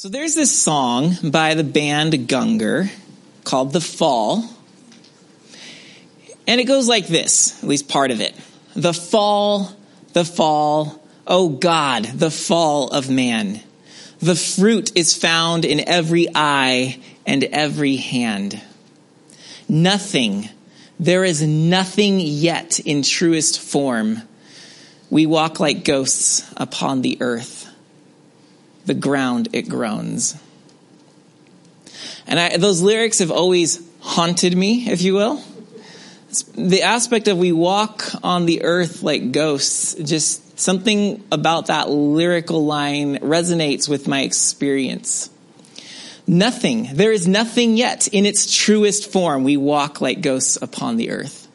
So there's this song by the band Gungor called The Fall. And it goes like this, at least part of it. The fall, the fall, oh God, the fall of man. The fruit is found in every eye and every hand. Nothing, there is nothing yet in truest form. We walk like ghosts upon the earth the ground it groans. And I, those lyrics have always haunted me, if you will. The aspect of we walk on the earth like ghosts, just something about that lyrical line resonates with my experience. Nothing, there is nothing yet in its truest form. We walk like ghosts upon the earth.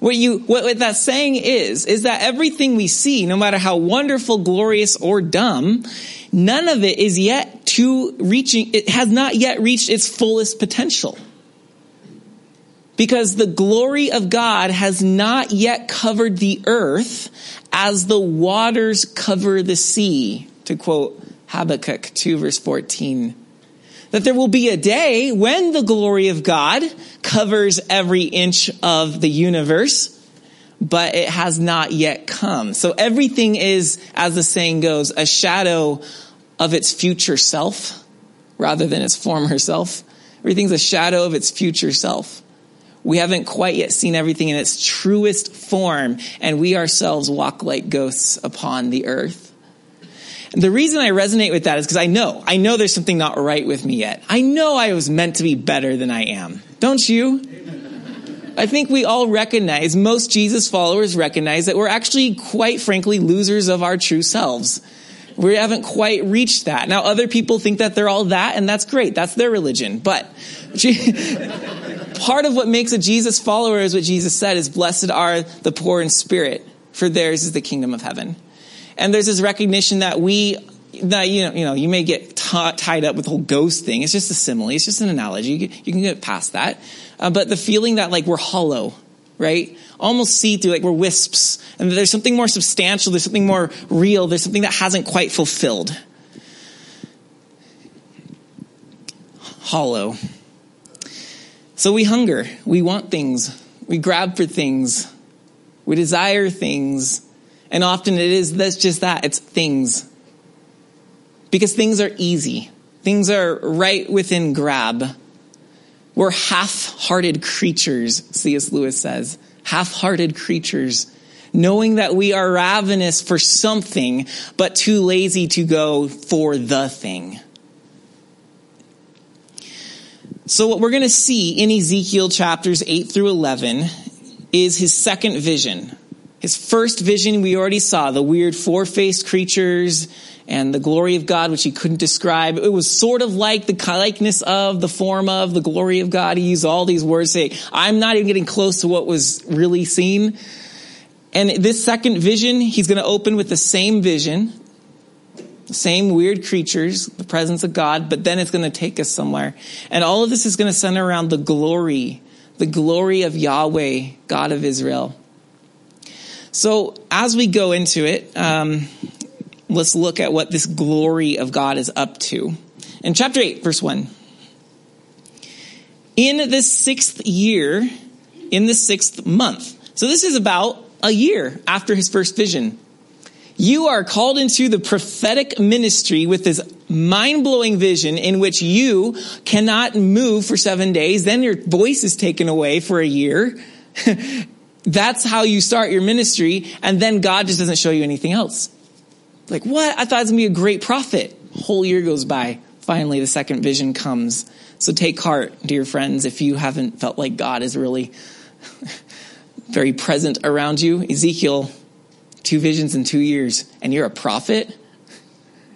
What you, what, what that saying is, is that everything we see, no matter how wonderful, glorious, or dumb, none of it is yet to reaching, it has not yet reached its fullest potential. Because the glory of God has not yet covered the earth as the waters cover the sea, to quote Habakkuk 2 verse 14. That there will be a day when the glory of God covers every inch of the universe, but it has not yet come. So everything is, as the saying goes, a shadow of its future self rather than its former self. Everything's a shadow of its future self. We haven't quite yet seen everything in its truest form, and we ourselves walk like ghosts upon the earth. And the reason I resonate with that is because I know, I know there's something not right with me yet. I know I was meant to be better than I am. Don't you? I think we all recognize, most Jesus followers recognize that we're actually quite frankly losers of our true selves. We haven't quite reached that. Now, other people think that they're all that, and that's great. That's their religion. But part of what makes a Jesus follower is what Jesus said is blessed are the poor in spirit, for theirs is the kingdom of heaven. And there's this recognition that we, that, you know, you know, you may get tied up with the whole ghost thing. It's just a simile. It's just an analogy. You, you can get past that. Uh, but the feeling that like we're hollow, right? Almost see through, like we're wisps. And there's something more substantial, there's something more real, there's something that hasn't quite fulfilled. Hollow. So we hunger, we want things, we grab for things, we desire things, and often it is that's just that, it's things. Because things are easy. Things are right within grab. We're half-hearted creatures, C.S. Lewis says. Half-hearted creatures. Knowing that we are ravenous for something, but too lazy to go for the thing. So what we're going to see in Ezekiel chapters 8 through 11 is his second vision. His first vision we already saw, the weird four-faced creatures and the glory of God, which he couldn't describe. It was sort of like the likeness of, the form of, the glory of God. He used all these words say, I'm not even getting close to what was really seen. And this second vision, he's going to open with the same vision, same weird creatures, the presence of God, but then it's going to take us somewhere. And all of this is going to center around the glory, the glory of Yahweh, God of Israel. So as we go into it, um, let's look at what this glory of God is up to. In chapter 8, verse 1. In the sixth year, in the sixth month. So this is about a year after his first vision. You are called into the prophetic ministry with this mind blowing vision in which you cannot move for seven days. Then your voice is taken away for a year. That's how you start your ministry. And then God just doesn't show you anything else. Like, what? I thought it was going to be a great prophet. Whole year goes by. Finally, the second vision comes. So take heart, dear friends, if you haven't felt like God is really very present around you. Ezekiel, two visions in two years, and you're a prophet?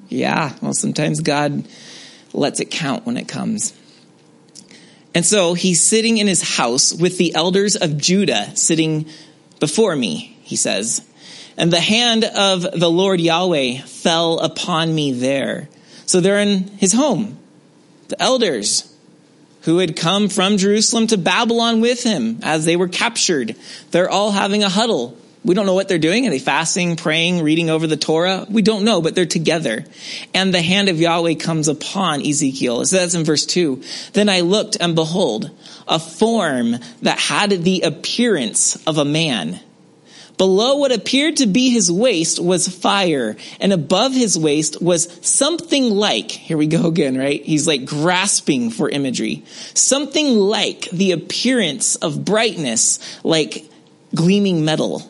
Yeah, well, sometimes God lets it count when it comes. And so he's sitting in his house with the elders of Judah sitting before me, he says. And the hand of the Lord Yahweh fell upon me there. So they're in his home. The elders who had come from Jerusalem to Babylon with him as they were captured. They're all having a huddle We don't know what they're doing. Are they fasting, praying, reading over the Torah? We don't know, but they're together. And the hand of Yahweh comes upon Ezekiel. So that's in verse 2. Then I looked and behold, a form that had the appearance of a man. Below what appeared to be his waist was fire, and above his waist was something like, here we go again, right? He's like grasping for imagery. Something like the appearance of brightness, like gleaming metal.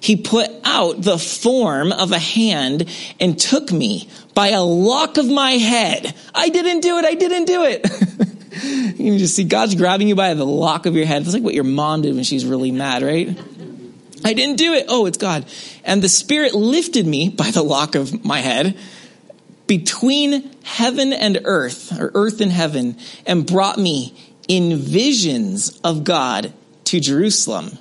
He put out the form of a hand and took me by a lock of my head. I didn't do it. I didn't do it. you can just see God's grabbing you by the lock of your head. It's like what your mom did when she's really mad, right? I didn't do it. Oh, it's God. And the Spirit lifted me by the lock of my head between heaven and earth, or earth and heaven, and brought me in visions of God to Jerusalem,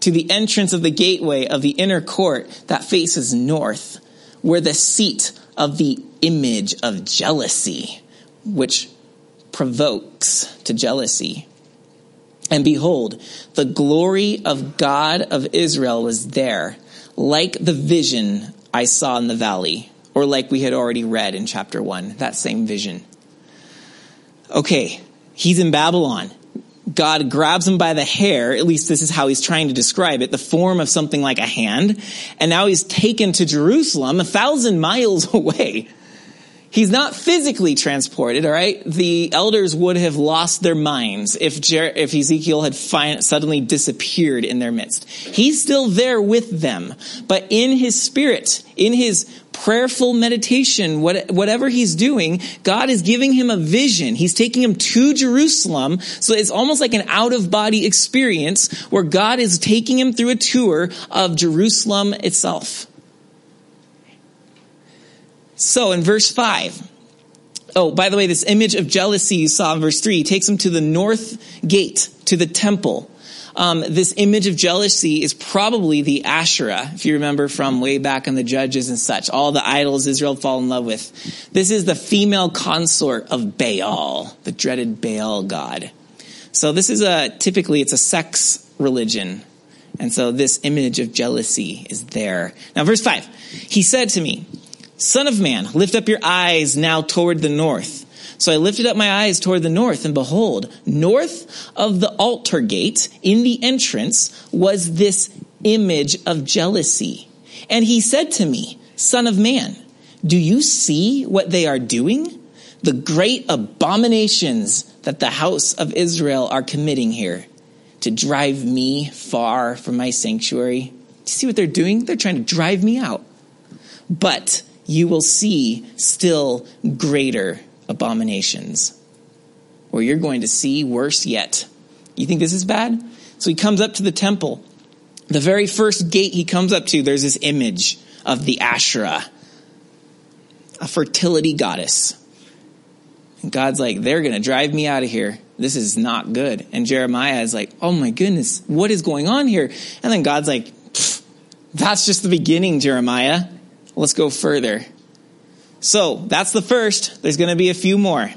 to the entrance of the gateway of the inner court that faces north, where the seat of the image of jealousy, which provokes to jealousy. And behold, the glory of God of Israel was there, like the vision I saw in the valley, or like we had already read in chapter 1, that same vision. Okay, he's in Babylon. God grabs him by the hair, at least this is how he's trying to describe it, the form of something like a hand, and now he's taken to Jerusalem, a thousand miles away. He's not physically transported, all right? The elders would have lost their minds if, Jer- if Ezekiel had suddenly disappeared in their midst. He's still there with them, but in his spirit, in his prayerful meditation, what, whatever he's doing, God is giving him a vision. He's taking him to Jerusalem. So it's almost like an out of body experience where God is taking him through a tour of Jerusalem itself. So in verse 5, oh, by the way, this image of jealousy you saw in verse 3 takes him to the north gate, to the temple. Um, this image of jealousy is probably the Asherah, if you remember from way back in the Judges and such, all the idols Israel fall in love with. This is the female consort of Baal, the dreaded Baal god. So this is a, typically it's a sex religion. And so this image of jealousy is there. Now verse 5, he said to me, Son of man, lift up your eyes now toward the north. So I lifted up my eyes toward the north, and behold, north of the altar gate in the entrance was this image of jealousy. And he said to me, Son of man, do you see what they are doing? The great abominations that the house of Israel are committing here to drive me far from my sanctuary. Do you see what they're doing? They're trying to drive me out. But you will see still greater abominations. Or you're going to see worse yet. You think this is bad? So he comes up to the temple. The very first gate he comes up to, there's this image of the Asherah, a fertility goddess. And God's like, they're going to drive me out of here. This is not good. And Jeremiah is like, oh my goodness, what is going on here? And then God's like, that's just the beginning, Jeremiah. Let's go further. So that's the first. There's going to be a few more.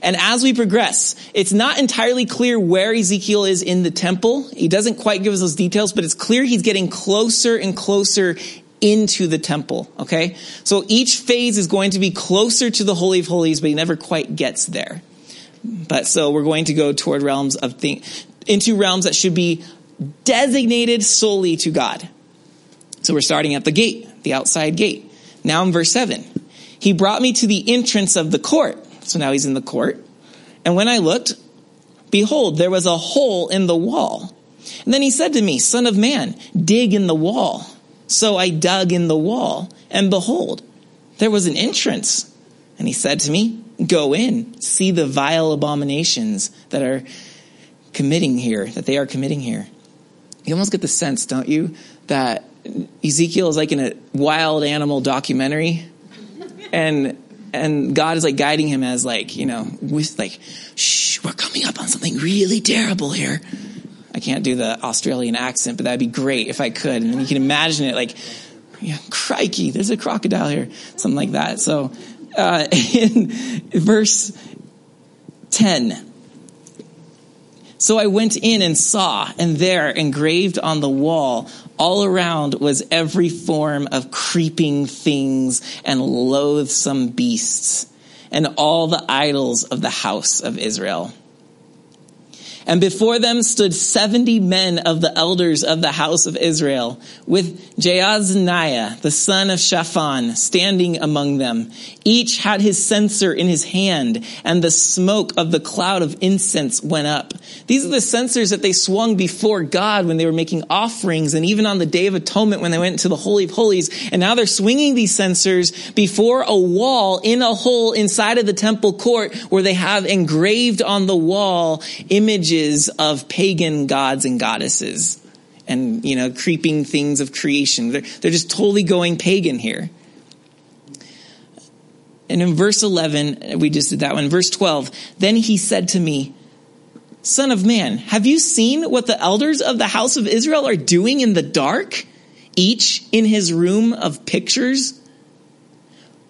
And as we progress, it's not entirely clear where Ezekiel is in the temple. He doesn't quite give us those details, but it's clear he's getting closer and closer into the temple. Okay. So each phase is going to be closer to the Holy of Holies, but he never quite gets there. But so we're going to go toward realms of think, into realms that should be designated solely to God. So we're starting at the gate the outside gate. Now in verse 7, he brought me to the entrance of the court. So now he's in the court. And when I looked, behold, there was a hole in the wall. And then he said to me, Son of man, dig in the wall. So I dug in the wall, and behold, there was an entrance. And he said to me, Go in, see the vile abominations that are committing here, that they are committing here. You almost get the sense, don't you, that Ezekiel is like in a wild animal documentary, and and God is like guiding him as like you know with like shh we're coming up on something really terrible here. I can't do the Australian accent, but that'd be great if I could. And you can imagine it like, yeah, crikey, there's a crocodile here, something like that. So uh, in verse ten So I went in and saw, and there engraved on the wall all around was every form of creeping things and loathsome beasts, and all the idols of the house of Israel. And before them stood 70 men of the elders of the house of Israel, with Jaazaniah, the son of Shaphan, standing among them. Each had his censer in his hand, and the smoke of the cloud of incense went up. These are the censers that they swung before God when they were making offerings, and even on the Day of Atonement when they went into the Holy of Holies. And now they're swinging these censers before a wall in a hole inside of the temple court where they have engraved on the wall images images of pagan gods and goddesses and, you know, creeping things of creation. They're, they're just totally going pagan here. And in verse 11, we just did that one. Verse 12, then he said to me, Son of man, have you seen what the elders of the house of Israel are doing in the dark, each in his room of pictures?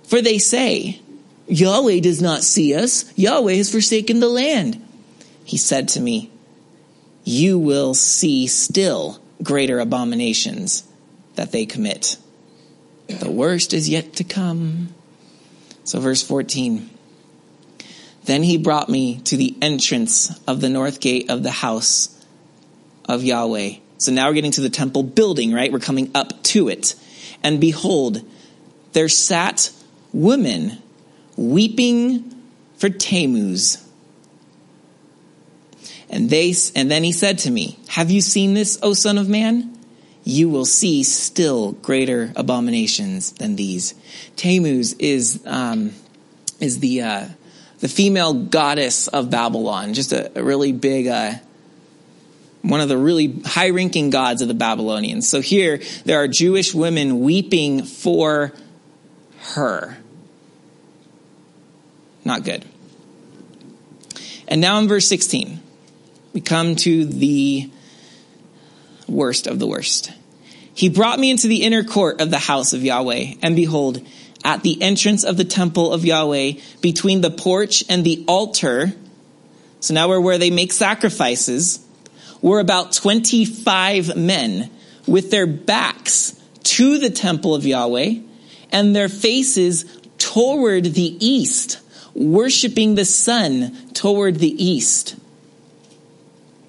For they say, Yahweh does not see us. Yahweh has forsaken the land he said to me, You will see still greater abominations that they commit. The worst is yet to come. So, verse 14. Then he brought me to the entrance of the north gate of the house of Yahweh. So now we're getting to the temple building, right? We're coming up to it. And behold, there sat women weeping for Tammuz and they, and then he said to me, have you seen this, O son of man? You will see still greater abominations than these. Tammuz is, um, is the, uh, the female goddess of Babylon, just a, a really big, uh, one of the really high ranking gods of the Babylonians. So here there are Jewish women weeping for her. Not good. And now in verse 16 we come to the worst of the worst. He brought me into the inner court of the house of Yahweh, and behold, at the entrance of the temple of Yahweh, between the porch and the altar, so now we're where they make sacrifices, were about 25 men with their backs to the temple of Yahweh and their faces toward the east, worshiping the sun toward the east.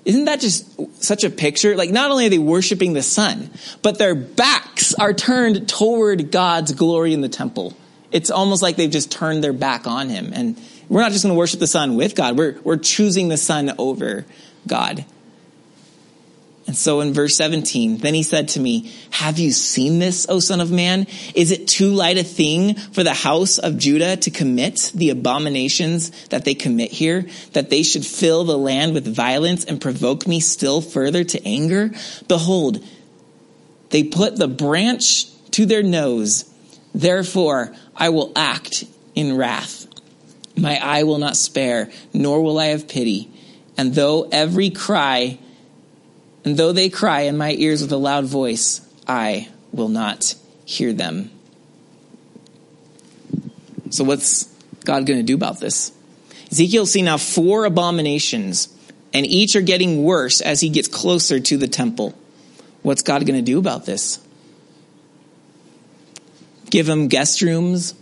Isn't that just such a picture? Like, not only are they worshiping the sun, but their backs are turned toward God's glory in the temple. It's almost like they've just turned their back on Him. And we're not just going to worship the sun with God, we're, we're choosing the sun over God. And so in verse 17, then he said to me, have you seen this, O son of man? Is it too light a thing for the house of Judah to commit the abominations that they commit here, that they should fill the land with violence and provoke me still further to anger? Behold, they put the branch to their nose. Therefore, I will act in wrath. My eye will not spare, nor will I have pity. And though every cry and though they cry in my ears with a loud voice, I will not hear them. So, what's God going to do about this? Ezekiel see now four abominations, and each are getting worse as he gets closer to the temple. What's God going to do about this? Give him guest rooms?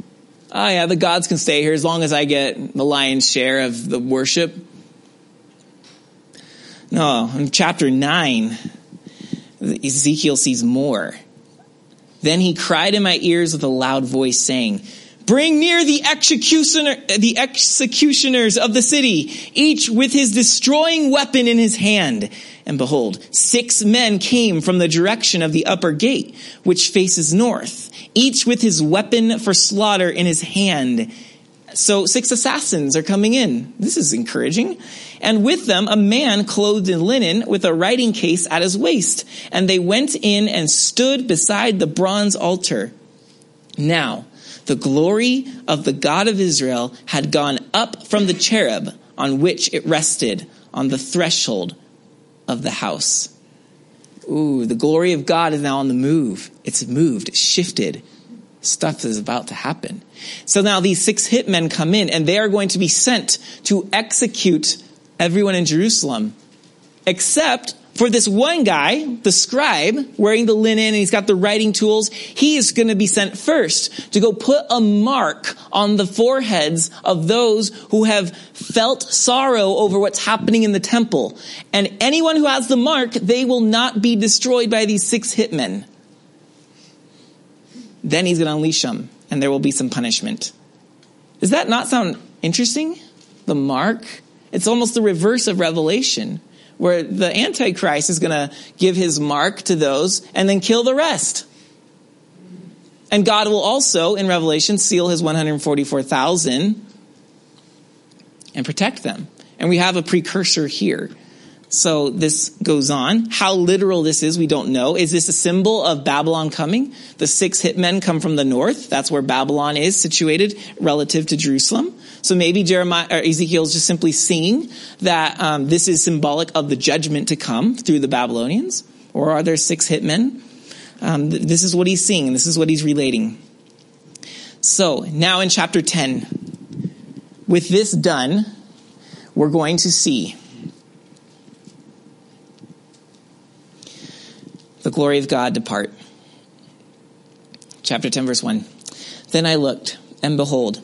Oh, yeah, the gods can stay here as long as I get the lion's share of the worship. No, in chapter 9, Ezekiel sees more. Then he cried in my ears with a loud voice, saying, Bring near the executioner, the executioners of the city, each with his destroying weapon in his hand. And behold, six men came from the direction of the upper gate, which faces north, each with his weapon for slaughter in his hand. So six assassins are coming in. This is encouraging and with them a man clothed in linen with a writing case at his waist. And they went in and stood beside the bronze altar. Now, the glory of the God of Israel had gone up from the cherub on which it rested on the threshold of the house. Ooh, the glory of God is now on the move. It's moved, shifted. Stuff is about to happen. So now these six hitmen come in and they are going to be sent to execute everyone in Jerusalem except for this one guy, the scribe, wearing the linen and he's got the writing tools, he is going to be sent first to go put a mark on the foreheads of those who have felt sorrow over what's happening in the temple. And anyone who has the mark, they will not be destroyed by these six hitmen. Then he's going to unleash them and there will be some punishment. Does that not sound interesting? The mark? It's almost the reverse of Revelation where the Antichrist is going to give his mark to those and then kill the rest. And God will also, in Revelation, seal his 144,000 and protect them. And we have a precursor here. So this goes on. How literal this is, we don't know. Is this a symbol of Babylon coming? The six hitmen come from the north. That's where Babylon is situated relative to Jerusalem. So maybe Jeremiah or Ezekiel is just simply seeing that um, this is symbolic of the judgment to come through the Babylonians. Or are there six hitmen? Um, th- this is what he's seeing, this is what he's relating. So now in chapter 10, with this done, we're going to see the glory of God depart. Chapter 10, verse 1. Then I looked, and behold,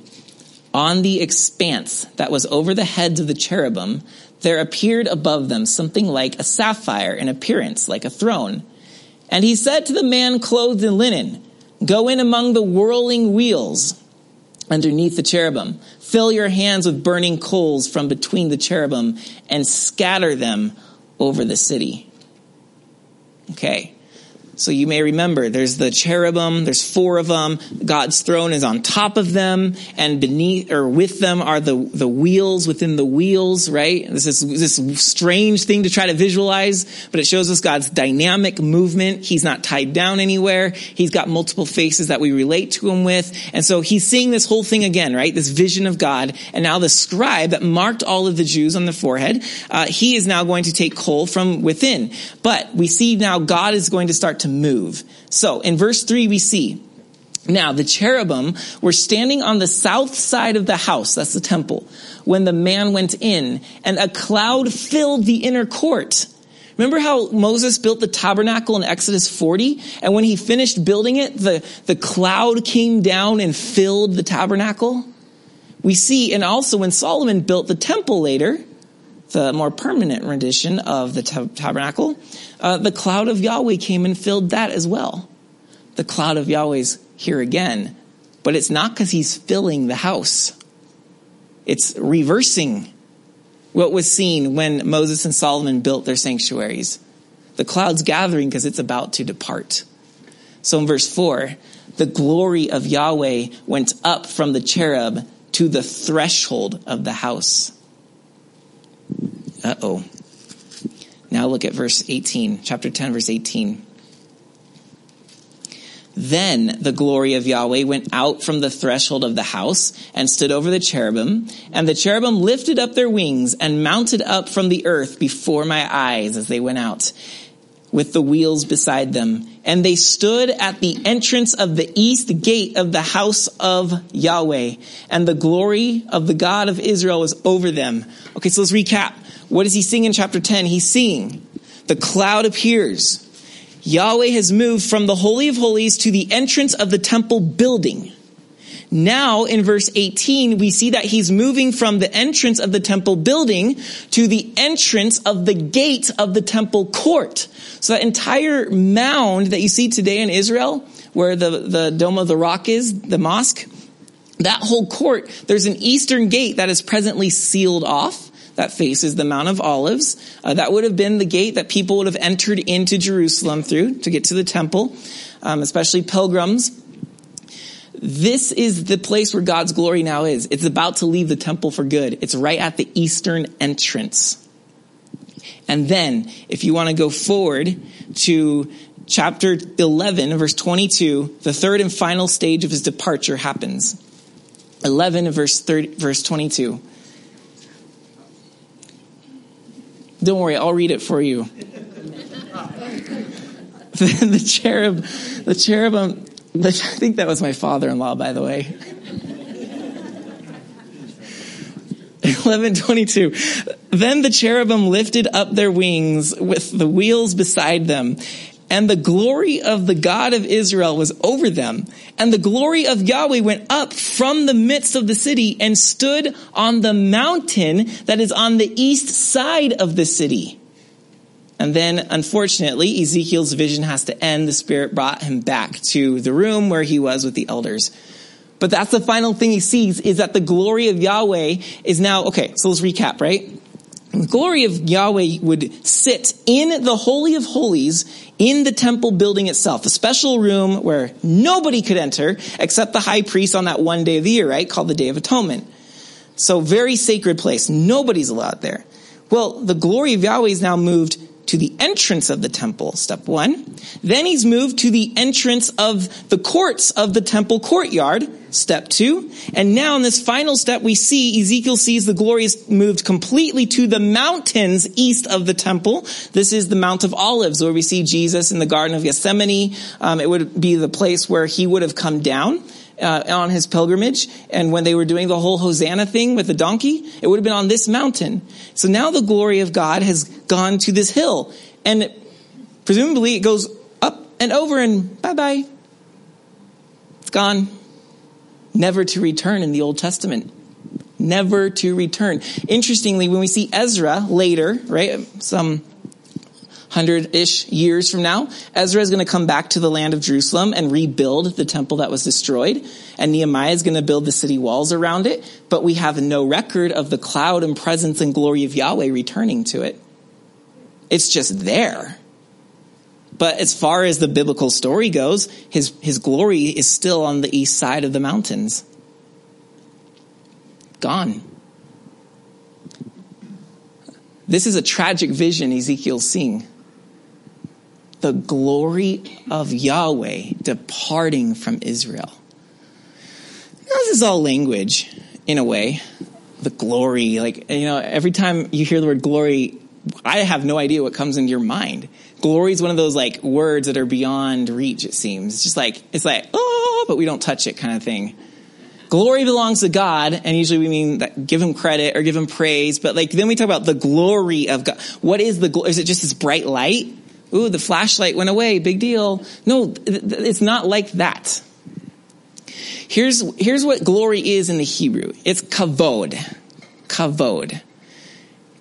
on the expanse that was over the heads of the cherubim, there appeared above them something like a sapphire in appearance, like a throne. And he said to the man clothed in linen, Go in among the whirling wheels underneath the cherubim. Fill your hands with burning coals from between the cherubim and scatter them over the city. Okay. So you may remember there's the cherubim, there's four of them. God's throne is on top of them and beneath or with them are the, the wheels within the wheels, right? This is this strange thing to try to visualize, but it shows us God's dynamic movement. He's not tied down anywhere. He's got multiple faces that we relate to him with. And so he's seeing this whole thing again, right? This vision of God. And now the scribe that marked all of the Jews on the forehead, uh, he is now going to take coal from within. But we see now God is going to start to move. So in verse 3 we see, now the cherubim were standing on the south side of the house, that's the temple, when the man went in, and a cloud filled the inner court. Remember how Moses built the tabernacle in Exodus 40? And when he finished building it, the, the cloud came down and filled the tabernacle? We see, and also when Solomon built the temple later, the more permanent rendition of the tabernacle, uh, the cloud of Yahweh came and filled that as well. The cloud of Yahweh's here again, but it's not because he's filling the house. It's reversing what was seen when Moses and Solomon built their sanctuaries. The cloud's gathering because it's about to depart. So in verse 4, the glory of Yahweh went up from the cherub to the threshold of the house. Uh oh. Now look at verse 18, chapter 10, verse 18. Then the glory of Yahweh went out from the threshold of the house and stood over the cherubim, and the cherubim lifted up their wings and mounted up from the earth before my eyes as they went out, with the wheels beside them. And they stood at the entrance of the east gate of the house of Yahweh, and the glory of the God of Israel was over them. Okay, so let's recap. What does he sing in chapter 10? He's seeing the cloud appears. Yahweh has moved from the Holy of Holies to the entrance of the temple building. Now in verse 18, we see that he's moving from the entrance of the temple building to the entrance of the gate of the temple court. So that entire mound that you see today in Israel, where the, the Dome of the Rock is, the mosque, that whole court, there's an eastern gate that is presently sealed off that faces the Mount of Olives. Uh, that would have been the gate that people would have entered into Jerusalem through to get to the temple, um, especially pilgrims. This is the place where God's glory now is. It's about to leave the temple for good. It's right at the eastern entrance. And then, if you want to go forward to chapter 11, verse 22, the third and final stage of his departure happens. 11, verse, 30, verse 22. Don't worry, I'll read it for you. the, cherub, the cherubim, I think that was my father-in-law, by the way. 1122. Then the cherubim lifted up their wings with the wheels beside them. And the glory of the God of Israel was over them. And the glory of Yahweh went up from the midst of the city and stood on the mountain that is on the east side of the city. And then, unfortunately, Ezekiel's vision has to end. The Spirit brought him back to the room where he was with the elders. But that's the final thing he sees is that the glory of Yahweh is now, okay, so let's recap, right? The glory of Yahweh would sit in the Holy of Holies in the temple building itself, a special room where nobody could enter except the high priest on that one day of the year, right? Called the Day of Atonement. So very sacred place. Nobody's allowed there. Well, the glory of Yahweh is now moved to the entrance of the temple, step one. Then he's moved to the entrance of the courts of the temple courtyard, step two. And now in this final step, we see Ezekiel sees the glory is moved completely to the mountains east of the temple. This is the Mount of Olives where we see Jesus in the Garden of Gethsemane. Um, it would be the place where he would have come down uh, on his pilgrimage. And when they were doing the whole Hosanna thing with the donkey, it would have been on this mountain. So now the glory of God has gone to this hill. And presumably it goes up and over and bye bye. It's gone. Never to return in the Old Testament. Never to return. Interestingly, when we see Ezra later, right, some hundred ish years from now, Ezra is going to come back to the land of Jerusalem and rebuild the temple that was destroyed. And Nehemiah is going to build the city walls around it. But we have no record of the cloud and presence and glory of Yahweh returning to it. It's just there. But as far as the biblical story goes, his, his glory is still on the east side of the mountains. Gone. This is a tragic vision Ezekiel's seeing the glory of Yahweh departing from Israel. Now, this is all language in a way. The glory, like, you know, every time you hear the word glory, I have no idea what comes into your mind. Glory is one of those like words that are beyond reach, it seems. It's just like, it's like, oh, but we don't touch it kind of thing. Glory belongs to God, and usually we mean that give him credit or give him praise, but like then we talk about the glory of God. What is the, glory? is it just this bright light? Ooh, the flashlight went away. Big deal. No, it's not like that. Here's, here's what glory is in the Hebrew. It's kavod. Kavod.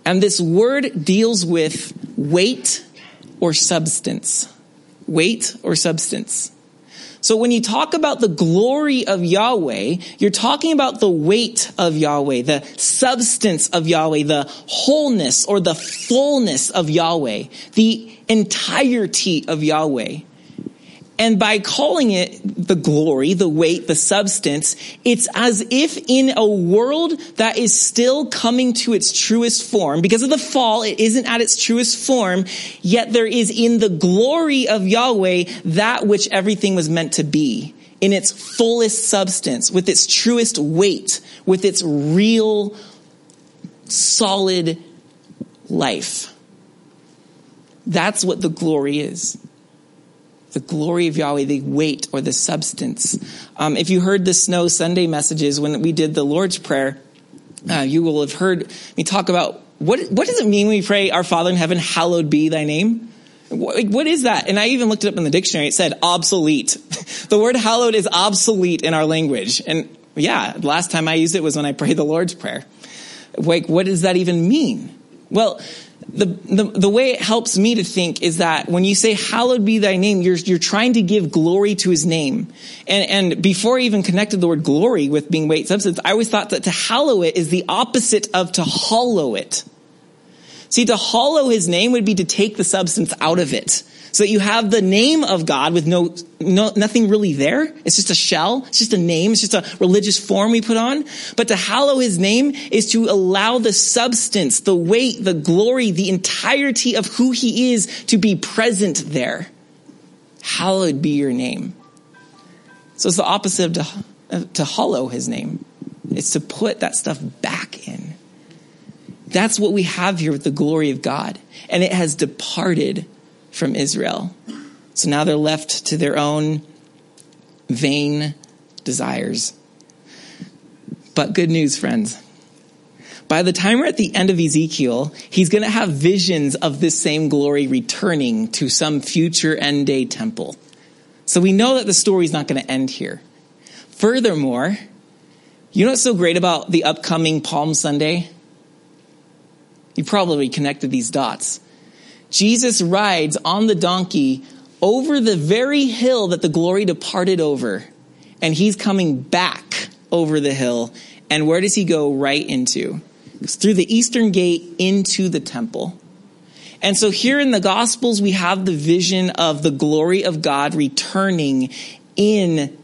And this word deals with weight or substance. Weight or substance. So when you talk about the glory of Yahweh, you're talking about the weight of Yahweh, the substance of Yahweh, the wholeness or the fullness of Yahweh, the entirety of Yahweh. And by calling it the glory, the weight, the substance, it's as if in a world that is still coming to its truest form, because of the fall, it isn't at its truest form, yet there is in the glory of Yahweh that which everything was meant to be, in its fullest substance, with its truest weight, with its real, solid life. That's what the glory is the glory of Yahweh, the weight or the substance. Um, if you heard the Snow Sunday messages when we did the Lord's Prayer, uh, you will have heard me talk about what what does it mean when we pray, "Our Father in heaven, hallowed be Thy name." What, what is that? And I even looked it up in the dictionary. It said obsolete. the word hallowed is obsolete in our language. And yeah, last time I used it was when I prayed the Lord's Prayer. Like, what does that even mean? Well, the, the, the way it helps me to think is that when you say hallowed be thy name, you're, you're trying to give glory to his name. And, and before I even connected the word glory with being weight substance, I always thought that to hallow it is the opposite of to hollow it. See, to hollow his name would be to take the substance out of it. So that you have the name of God with no, no, nothing really there. It's just a shell. It's just a name. It's just a religious form we put on. But to hallow his name is to allow the substance, the weight, the glory, the entirety of who he is to be present there. Hallowed be your name. So it's the opposite of to, to hollow his name. It's to put that stuff back in. That's what we have here with the glory of God. And it has departed from Israel. So now they're left to their own vain desires. But good news, friends. by the time we're at the end of Ezekiel, he's going to have visions of this same glory returning to some future end day temple. So we know that the story's not going to end here. Furthermore, you know what's so great about the upcoming Palm Sunday? You probably connected these dots. Jesus rides on the donkey over the very hill that the glory departed over. And he's coming back over the hill. And where does he go right into? It's through the eastern gate into the temple. And so here in the Gospels, we have the vision of the glory of God returning in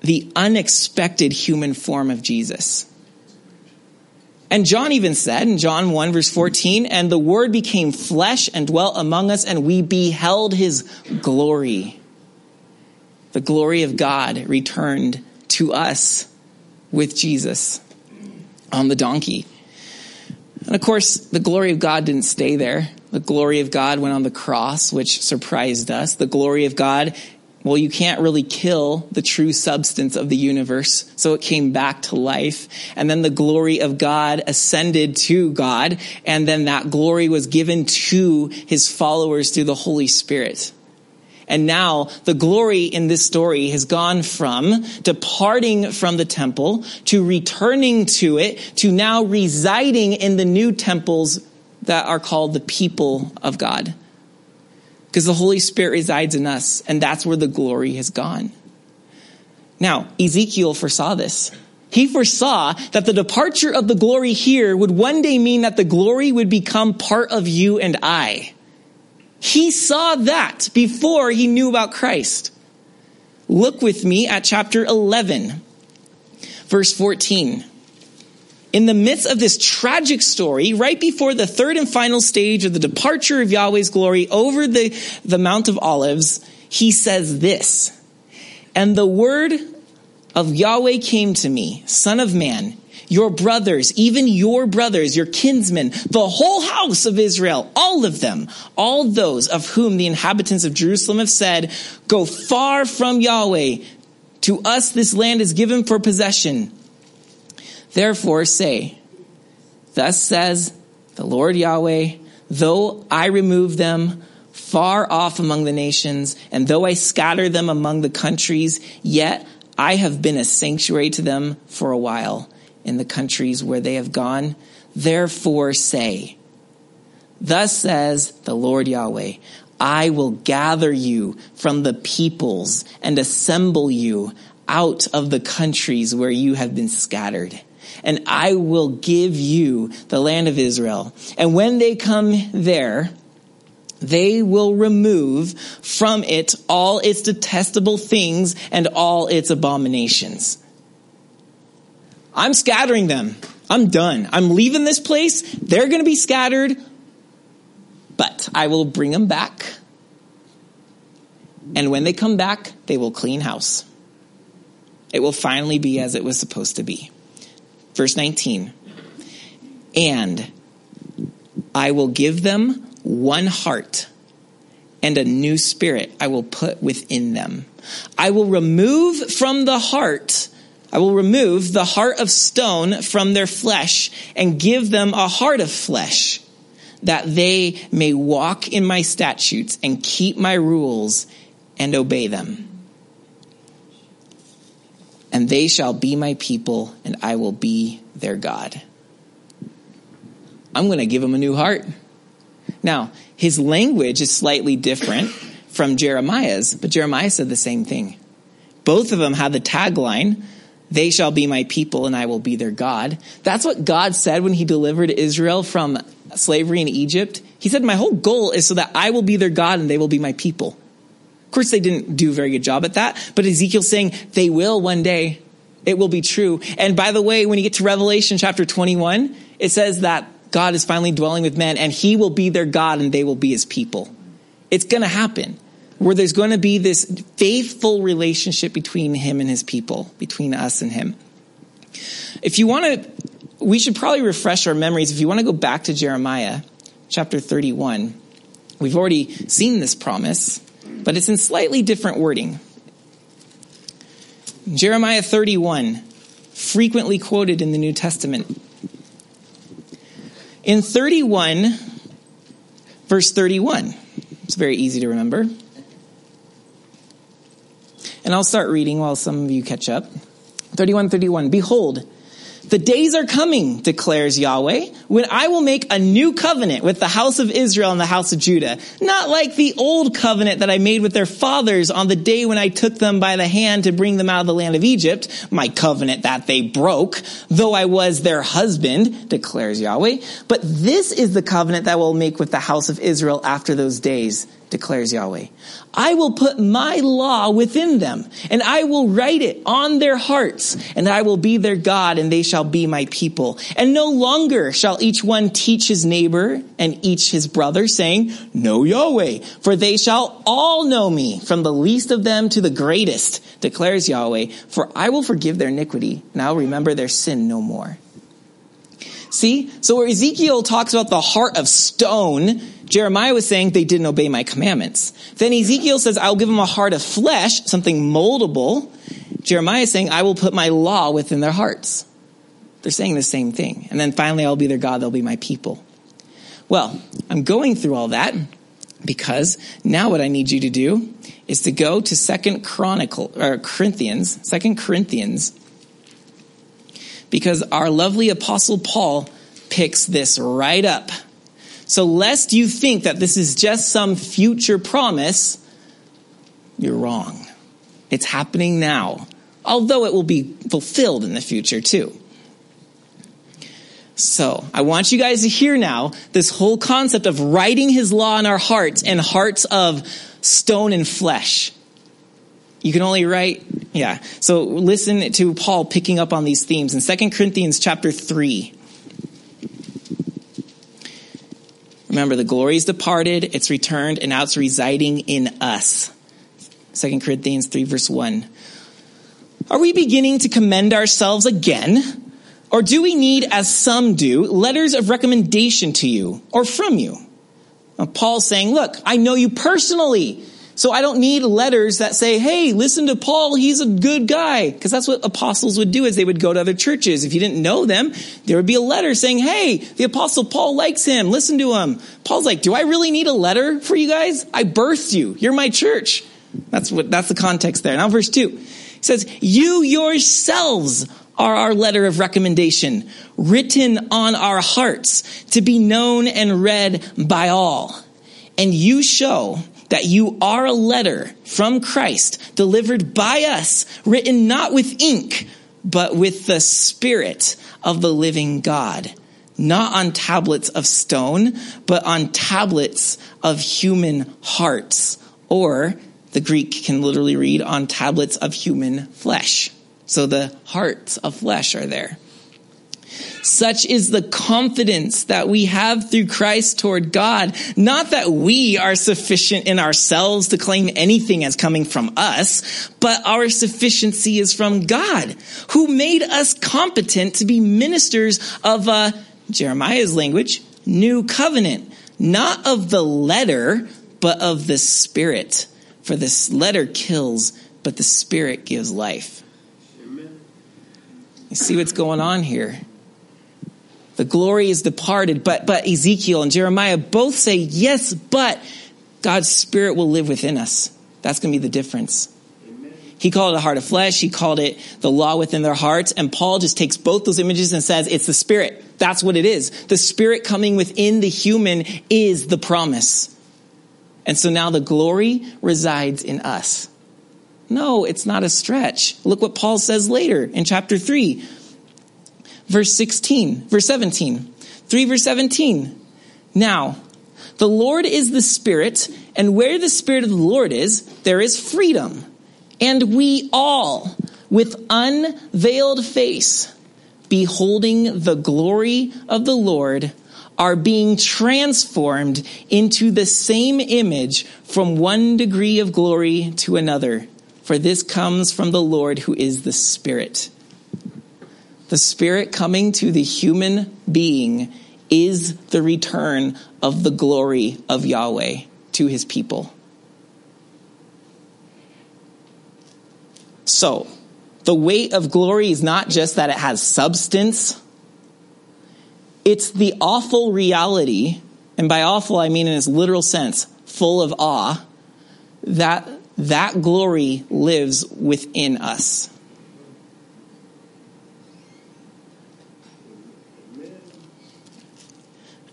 the unexpected human form of Jesus. And John even said in John 1 verse 14, and the word became flesh and dwelt among us and we beheld his glory. The glory of God returned to us with Jesus on the donkey. And of course, the glory of God didn't stay there. The glory of God went on the cross, which surprised us. The glory of God, well, you can't really kill the true substance of the universe. So it came back to life. And then the glory of God ascended to God. And then that glory was given to his followers through the Holy Spirit. And now the glory in this story has gone from departing from the temple to returning to it to now residing in the new temples that are called the people of God. Because the Holy Spirit resides in us, and that's where the glory has gone. Now, Ezekiel foresaw this. He foresaw that the departure of the glory here would one day mean that the glory would become part of you and I. He saw that before he knew about Christ. Look with me at chapter 11, verse 14. In the midst of this tragic story, right before the third and final stage of the departure of Yahweh's glory over the, the Mount of Olives, he says this, and the word of Yahweh came to me, son of man, your brothers, even your brothers, your kinsmen, the whole house of Israel, all of them, all those of whom the inhabitants of Jerusalem have said, go far from Yahweh. To us this land is given for possession. Therefore say, thus says the Lord Yahweh, though I remove them far off among the nations, and though I scatter them among the countries, yet I have been a sanctuary to them for a while in the countries where they have gone. Therefore say, Thus says the Lord Yahweh, I will gather you from the peoples and assemble you out of the countries where you have been scattered. And I will give you the land of Israel. And when they come there, they will remove from it all its detestable things and all its abominations. I'm scattering them. I'm done. I'm leaving this place. They're going to be scattered, but I will bring them back. And when they come back, they will clean house. It will finally be as it was supposed to be. Verse 19. And I will give them one heart and a new spirit I will put within them. I will remove from the heart I will remove the heart of stone from their flesh and give them a heart of flesh that they may walk in my statutes and keep my rules and obey them. And they shall be my people and I will be their God. I'm going to give them a new heart. Now, his language is slightly different from Jeremiah's, but Jeremiah said the same thing. Both of them had the tagline, they shall be my people and I will be their God. That's what God said when he delivered Israel from slavery in Egypt. He said, my whole goal is so that I will be their God and they will be my people. Of course, they didn't do a very good job at that, but Ezekiel's saying they will one day. It will be true. And by the way, when you get to Revelation chapter 21, it says that God is finally dwelling with men and he will be their God and they will be his people. It's going to happen where there's going to be this faithful relationship between him and his people, between us and him. If you want to, we should probably refresh our memories. If you want to go back to Jeremiah chapter 31, we've already seen this promise, but it's in slightly different wording. Jeremiah 31, frequently quoted in the New Testament. In 31, verse 31, it's very easy to remember. And I'll start reading while some of you catch up. 31 31. Behold, the days are coming, declares Yahweh, when I will make a new covenant with the house of Israel and the house of Judah. Not like the old covenant that I made with their fathers on the day when I took them by the hand to bring them out of the land of Egypt, my covenant that they broke, though I was their husband, declares Yahweh. But this is the covenant that I will make with the house of Israel after those days declares Yahweh. I will put my law within them, and I will write it on their hearts, and I will be their God, and they shall be my people. And no longer shall each one teach his neighbor and each his brother, saying, Know Yahweh, for they shall all know me, from the least of them to the greatest, declares Yahweh. For I will forgive their iniquity, and I will remember their sin no more. See? So where Ezekiel talks about the heart of stone, Jeremiah was saying they didn't obey my commandments. Then Ezekiel says, I'll give them a heart of flesh, something moldable. Jeremiah is saying, I will put my law within their hearts. They're saying the same thing. And then finally, I'll be their God, they'll be my people. Well, I'm going through all that because now what I need you to do is to go to Second Chronicle or Corinthians, Second Corinthians, because our lovely apostle Paul picks this right up. So lest you think that this is just some future promise, you're wrong. It's happening now, although it will be fulfilled in the future too. So, I want you guys to hear now this whole concept of writing his law in our hearts and hearts of stone and flesh. You can only write, yeah. So listen to Paul picking up on these themes in 2 Corinthians chapter 3. Remember, the glory is departed, it's returned, and now it's residing in us. 2 Corinthians 3 verse 1. Are we beginning to commend ourselves again? Or do we need, as some do, letters of recommendation to you or from you? Now, Paul's saying, look, I know you personally. So I don't need letters that say, hey, listen to Paul, he's a good guy. Because that's what apostles would do is they would go to other churches. If you didn't know them, there would be a letter saying, hey, the apostle Paul likes him, listen to him. Paul's like, do I really need a letter for you guys? I birthed you. You're my church. That's what, that's the context there. Now verse two, he says, you yourselves are our letter of recommendation, written on our hearts to be known and read by all. And you show that you are a letter from Christ delivered by us, written not with ink, but with the Spirit of the living God. Not on tablets of stone, but on tablets of human hearts. Or the Greek can literally read on tablets of human flesh. So the hearts of flesh are there. Such is the confidence that we have through Christ toward God. Not that we are sufficient in ourselves to claim anything as coming from us, but our sufficiency is from God, who made us competent to be ministers of a, Jeremiah's language, new covenant, not of the letter, but of the spirit. For this letter kills, but the spirit gives life. Amen. You see what's going on here? The glory is departed, but, but Ezekiel and Jeremiah both say, yes, but God's spirit will live within us. That's going to be the difference. He called it a heart of flesh. He called it the law within their hearts. And Paul just takes both those images and says, it's the spirit. That's what it is. The spirit coming within the human is the promise. And so now the glory resides in us. No, it's not a stretch. Look what Paul says later in chapter 3 verse 16, verse 17. 3 verse 17. Now, the Lord is the Spirit, and where the Spirit of the Lord is, there is freedom. And we all, with unveiled face, beholding the glory of the Lord, are being transformed into the same image from one degree of glory to another. For this comes from the Lord who is the Spirit. The Spirit coming to the human being is the return of the glory of Yahweh to his people. So, the weight of glory is not just that it has substance, It's the awful reality, and by awful I mean in its literal sense, full of awe, that that glory lives within us.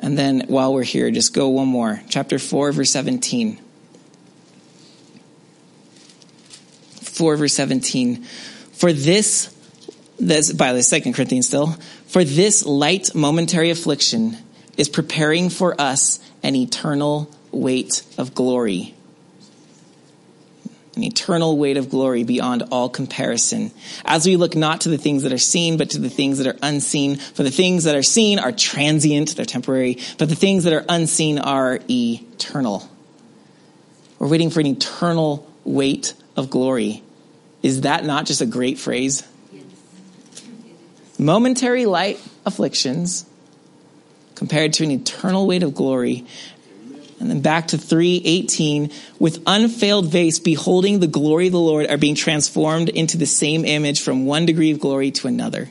And then while we're here, just go one more. Chapter 4, verse 17. 4, verse 17. For this, this by the second Corinthians still, for this light momentary affliction is preparing for us an eternal weight of glory an eternal weight of glory beyond all comparison. As we look not to the things that are seen, but to the things that are unseen. For the things that are seen are transient, they're temporary, but the things that are unseen are eternal. We're waiting for an eternal weight of glory. Is that not just a great phrase? Momentary light afflictions compared to an eternal weight of glory and then back to 318, with unfailed face, beholding the glory of the Lord, are being transformed into the same image from one degree of glory to another.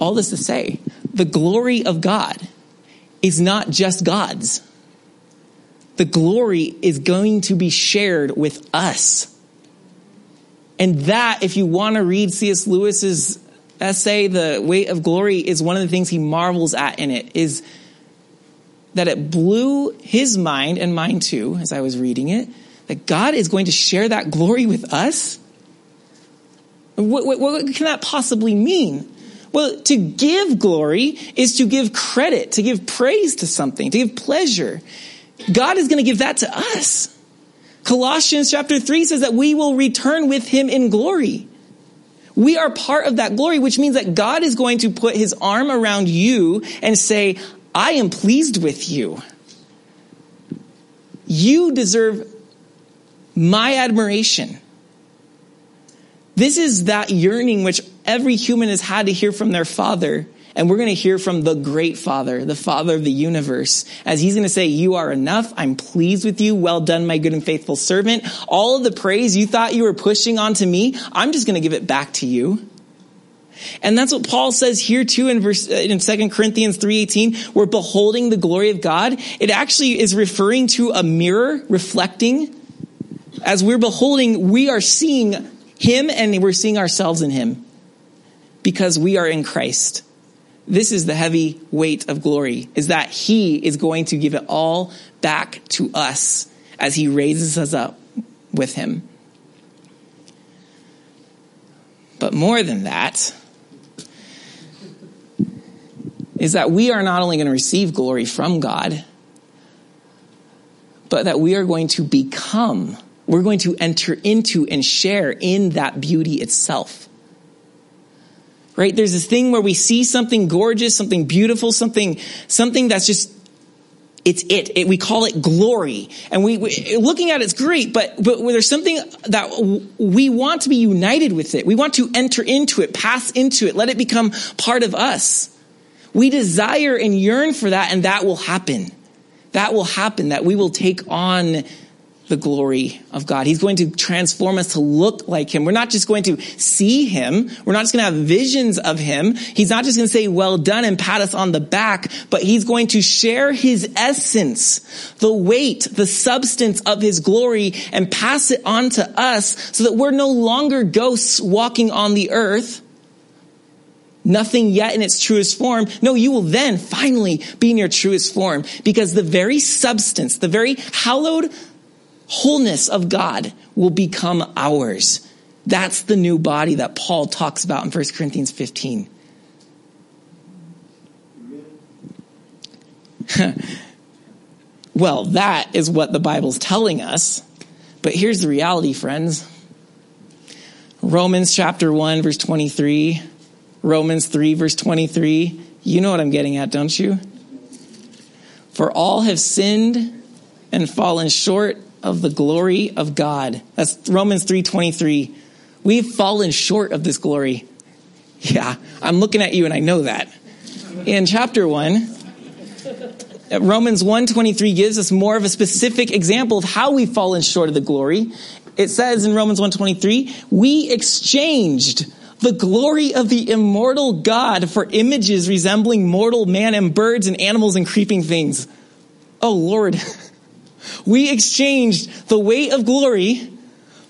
All this to say, the glory of God is not just God's. The glory is going to be shared with us. And that, if you want to read C.S. Lewis's essay, The Weight of Glory, is one of the things he marvels at in it, is that it blew his mind and mine too, as I was reading it, that God is going to share that glory with us? What, what, what, can that possibly mean? Well, to give glory is to give credit, to give praise to something, to give pleasure. God is going to give that to us. Colossians chapter 3 says that we will return with him in glory. We are part of that glory, which means that God is going to put his arm around you and say, I am pleased with you. You deserve my admiration. This is that yearning which every human has had to hear from their father. And we're going to hear from the great father, the father of the universe, as he's going to say, you are enough. I'm pleased with you. Well done, my good and faithful servant. All of the praise you thought you were pushing onto me, I'm just going to give it back to you. And that's what Paul says here too in verse, uh, in 2 Corinthians 3.18, we're beholding the glory of God. It actually is referring to a mirror reflecting. As we're beholding, we are seeing him and we're seeing ourselves in him because we are in Christ. This is the heavy weight of glory is that he is going to give it all back to us as he raises us up with him. But more than that, is that we are not only going to receive glory from God, but that we are going to become, we're going to enter into and share in that beauty itself. Right? There's this thing where we see something gorgeous, something beautiful, something, something that's just, it's it. it we call it glory. And we, we, looking at it's great, but, but there's something that we want to be united with it. We want to enter into it, pass into it, let it become part of us. We desire and yearn for that, and that will happen. That will happen, that we will take on the glory of God. He's going to transform us to look like Him. We're not just going to see Him. We're not just going to have visions of Him. He's not just going to say, well done and pat us on the back, but He's going to share His essence, the weight, the substance of His glory and pass it on to us so that we're no longer ghosts walking on the earth nothing yet in its truest form. No, you will then finally be in your truest form because the very substance, the very hallowed wholeness of God will become ours. That's the new body that Paul talks about in 1 Corinthians 15. well, that is what the Bible's telling us. But here's the reality, friends. Romans chapter 1, verse 23 Romans 3, verse 23. You know what I'm getting at, don't you? For all have sinned and fallen short of the glory of God. That's Romans 3:23. We've fallen short of this glory. Yeah, I'm looking at you and I know that. In chapter 1, Romans 1:23 gives us more of a specific example of how we've fallen short of the glory. It says in Romans 1:23, we exchanged the glory of the immortal God for images resembling mortal man and birds and animals and creeping things. Oh Lord, we exchanged the weight of glory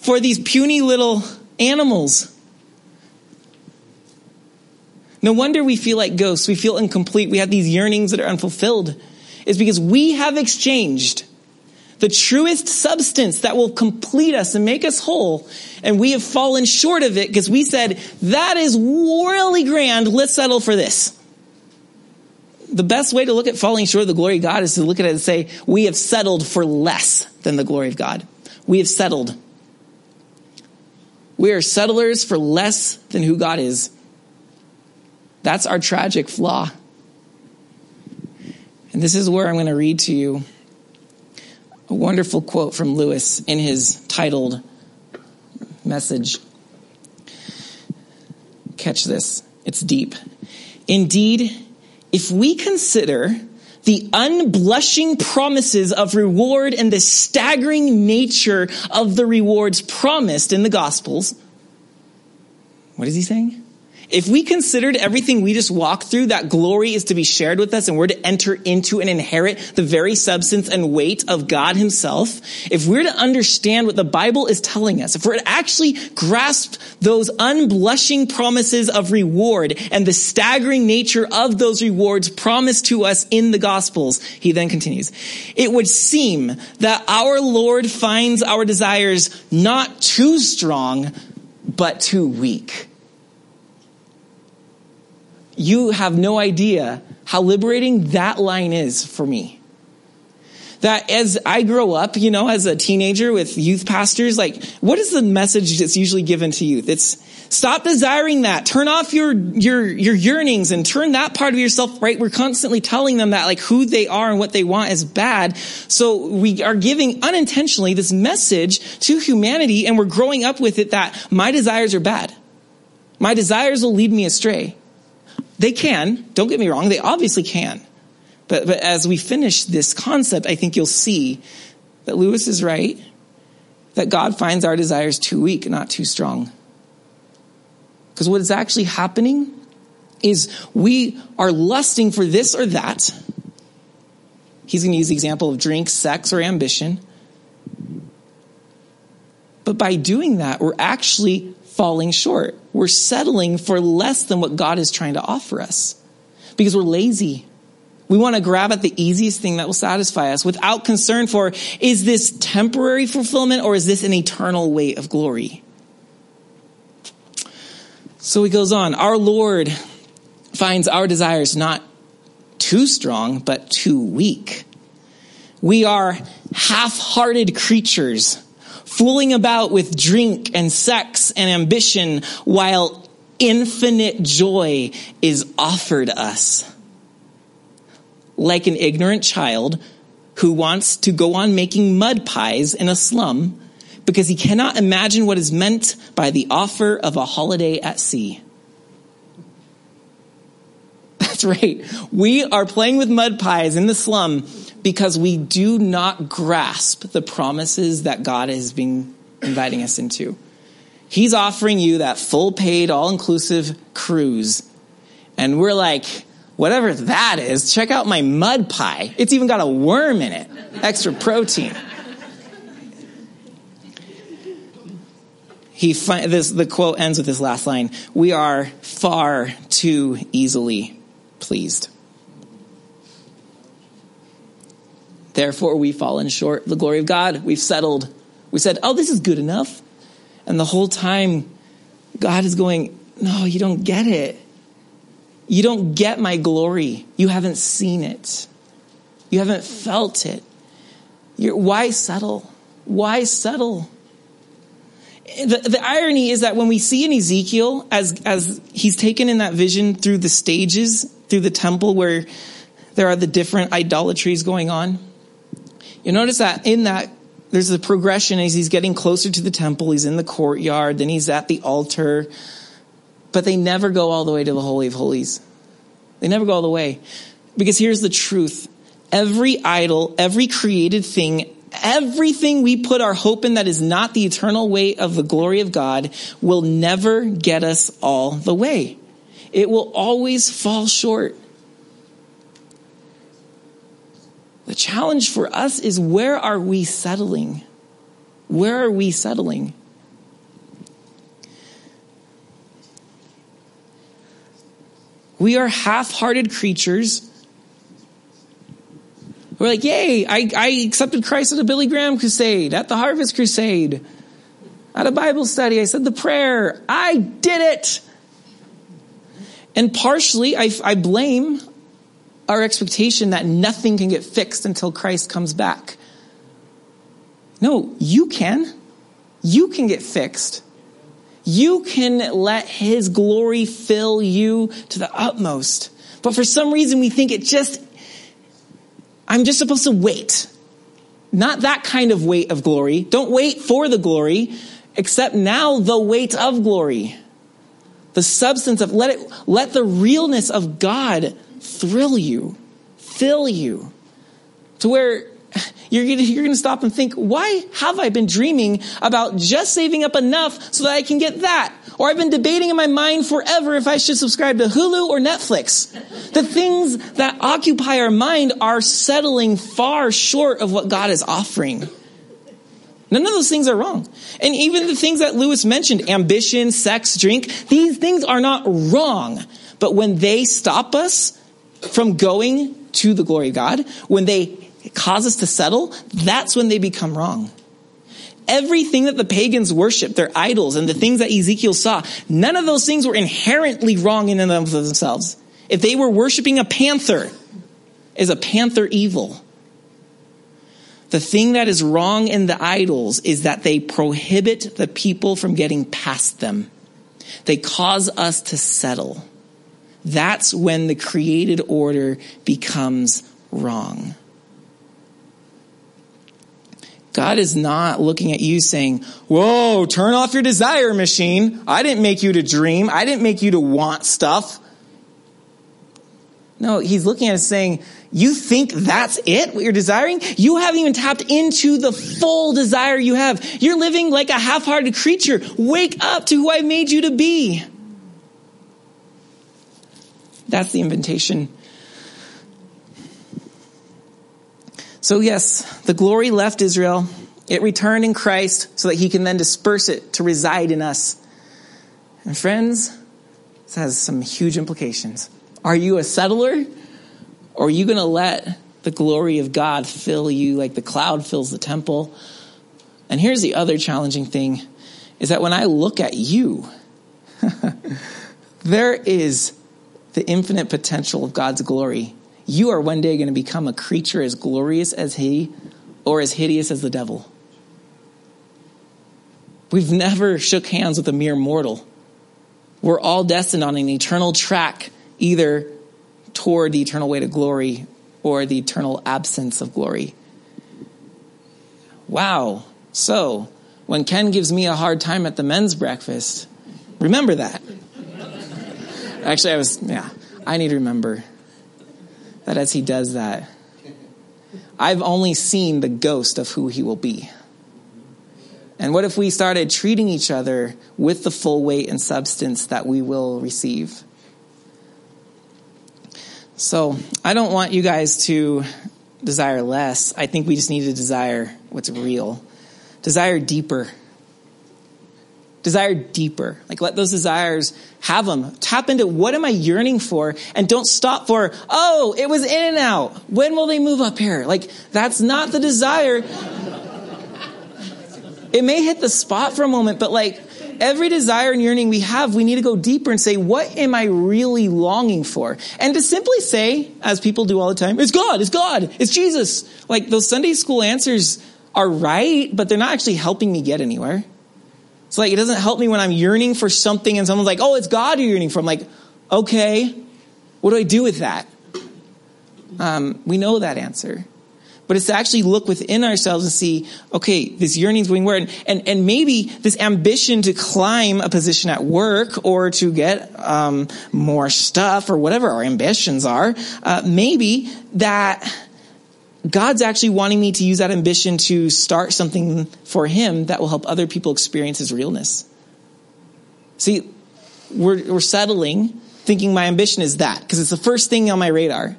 for these puny little animals. No wonder we feel like ghosts. We feel incomplete. We have these yearnings that are unfulfilled. It's because we have exchanged the truest substance that will complete us and make us whole. And we have fallen short of it because we said, that is really grand. Let's settle for this. The best way to look at falling short of the glory of God is to look at it and say, we have settled for less than the glory of God. We have settled. We are settlers for less than who God is. That's our tragic flaw. And this is where I'm going to read to you a wonderful quote from Lewis in his titled message. Catch this, it's deep. Indeed, if we consider the unblushing promises of reward and the staggering nature of the rewards promised in the Gospels, what is he saying? If we considered everything we just walked through, that glory is to be shared with us and we're to enter into and inherit the very substance and weight of God himself, if we're to understand what the Bible is telling us, if we're to actually grasp those unblushing promises of reward and the staggering nature of those rewards promised to us in the Gospels, he then continues, it would seem that our Lord finds our desires not too strong, but too weak you have no idea how liberating that line is for me. That as I grow up, you know, as a teenager with youth pastors, like, what is the message that's usually given to youth? It's stop desiring that. Turn off your, your, your yearnings and turn that part of yourself right. We're constantly telling them that like who they are and what they want is bad. So we are giving unintentionally this message to humanity and we're growing up with it that my desires are bad. My desires will lead me astray. They can. Don't get me wrong. They obviously can. But, but as we finish this concept, I think you'll see that Lewis is right, that God finds our desires too weak, not too strong. Because what is actually happening is we are lusting for this or that. He's going to use the example of drink, sex, or ambition. But by doing that, we're actually falling short. We're settling for less than what God is trying to offer us because we're lazy. We want to grab at the easiest thing that will satisfy us without concern for is this temporary fulfillment or is this an eternal weight of glory? So he goes on, our Lord finds our desires not too strong, but too weak. We are half-hearted creatures fooling about with drink and sex and ambition while infinite joy is offered us. Like an ignorant child who wants to go on making mud pies in a slum because he cannot imagine what is meant by the offer of a holiday at sea. That's right. We are playing with mud pies in the slum because we do not grasp the promises that God has been inviting us into. He's offering you that full paid, all inclusive cruise. And we're like, whatever that is, check out my mud pie. It's even got a worm in it, extra protein. He this the quote ends with this last line: "We are far too easily pleased." Therefore, we've fallen short the glory of God. We've settled. We said, oh, this is good enough. And the whole time, God is going, no, you don't get it. You don't get my glory. You haven't seen it. You haven't felt it. You're, why settle? Why settle? The, the irony is that when we see in Ezekiel, as, as he's taken in that vision through the stages, through the temple where there are the different idolatries going on, you notice that in that there's a progression as he's getting closer to the temple. He's in the courtyard, then he's at the altar, but they never go all the way to the Holy of Holies. They never go all the way. Because here's the truth. Every idol, every created thing Everything we put our hope in that is not the eternal weight of the glory of God will never get us all the way. It will always fall short. The challenge for us is where are we settling? Where are we settling? We are half hearted creatures. We're like, yay, I, I accepted Christ at a Billy Graham crusade, at the Harvest Crusade, at a Bible study. I said the prayer. I did it. And partially, I, I blame our expectation that nothing can get fixed until Christ comes back. No, you can. You can get fixed. You can let His glory fill you to the utmost. But for some reason, we think it just, I'm just supposed to wait. Not that kind of weight of glory. Don't wait for the glory, except now the weight of glory. The substance of, let it, let the realness of God thrill you, fill you, to where you're you're going to stop and think, why have I been dreaming about just saving up enough so that I can get that? Or I've been debating in my mind forever if I should subscribe to Hulu or Netflix. The things that occupy our mind are settling far short of what God is offering. None of those things are wrong. And even the things that Lewis mentioned, ambition, sex, drink, these things are not wrong. But when they stop us from going to the glory of God, when they cause us to settle, that's when they become wrong. Everything that the pagans worship, their idols, and the things that Ezekiel saw, none of those things were inherently wrong in and of themselves. If they were worshiping a panther, is a panther evil? The thing that is wrong in the idols is that they prohibit the people from getting past them. They cause us to settle. That's when the created order becomes wrong. God is not looking at you saying, Whoa, turn off your desire machine. I didn't make you to dream. I didn't make you to want stuff. No, he's looking at us saying, You think that's it, what you're desiring? You haven't even tapped into the full desire you have. You're living like a half hearted creature. Wake up to who I made you to be. That's the invitation. So, yes, the glory left Israel. It returned in Christ so that he can then disperse it to reside in us. And, friends, this has some huge implications. Are you a settler? Or are you going to let the glory of God fill you like the cloud fills the temple? And here's the other challenging thing is that when I look at you, there is the infinite potential of God's glory. You are one day going to become a creature as glorious as He or as hideous as the devil. We've never shook hands with a mere mortal. We're all destined on an eternal track, either toward the eternal way to glory or the eternal absence of glory. Wow. So, when Ken gives me a hard time at the men's breakfast, remember that. Actually, I was, yeah, I need to remember that as he does that, I've only seen the ghost of who he will be. And what if we started treating each other with the full weight and substance that we will receive? So, I don't want you guys to desire less. I think we just need to desire what's real. Desire deeper desire deeper. Like let those desires have them. Tap into what am I yearning for and don't stop for, oh, it was In-N-Out. When will they move up here? Like that's not the desire. it may hit the spot for a moment, but like every desire and yearning we have, we need to go deeper and say, what am I really longing for? And to simply say, as people do all the time, it's God, it's God, it's Jesus. Like those Sunday school answers are right, but they're not actually helping me get anywhere. It's like it doesn't help me when I'm yearning for something and someone's like, oh, it's God you're yearning for. I'm like, okay, what do I do with that? Um, we know that answer. But it's to actually look within ourselves and see, okay, this yearning is going where? And, and, and, maybe this ambition to climb a position at work or to get um, more stuff or whatever our ambitions are, uh, maybe that God's actually wanting me to use that ambition to start something for Him that will help other people experience His realness. See, we're, we're settling thinking my ambition is that because it's the first thing on my radar.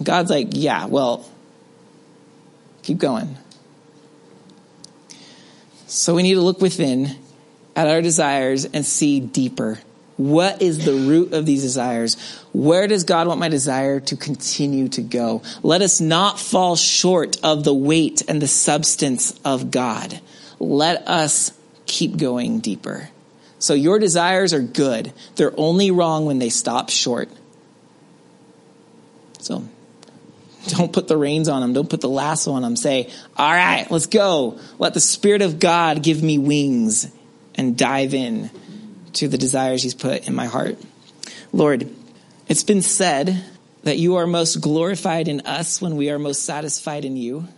God's like, yeah, well, keep going. So we need to look within at our desires and see deeper. What is the root of these desires? Where does God want my desire to continue to go? Let us not fall short of the weight and the substance of God. Let us keep going deeper. So your desires are good. They're only wrong when they stop short. So don't put the reins on them. Don't put the lasso on them. Say, all right, let's go. Let the Spirit of God give me wings and dive in to the desires He's put in my heart. Lord, it's been said that you are most glorified in us when we are most satisfied in you.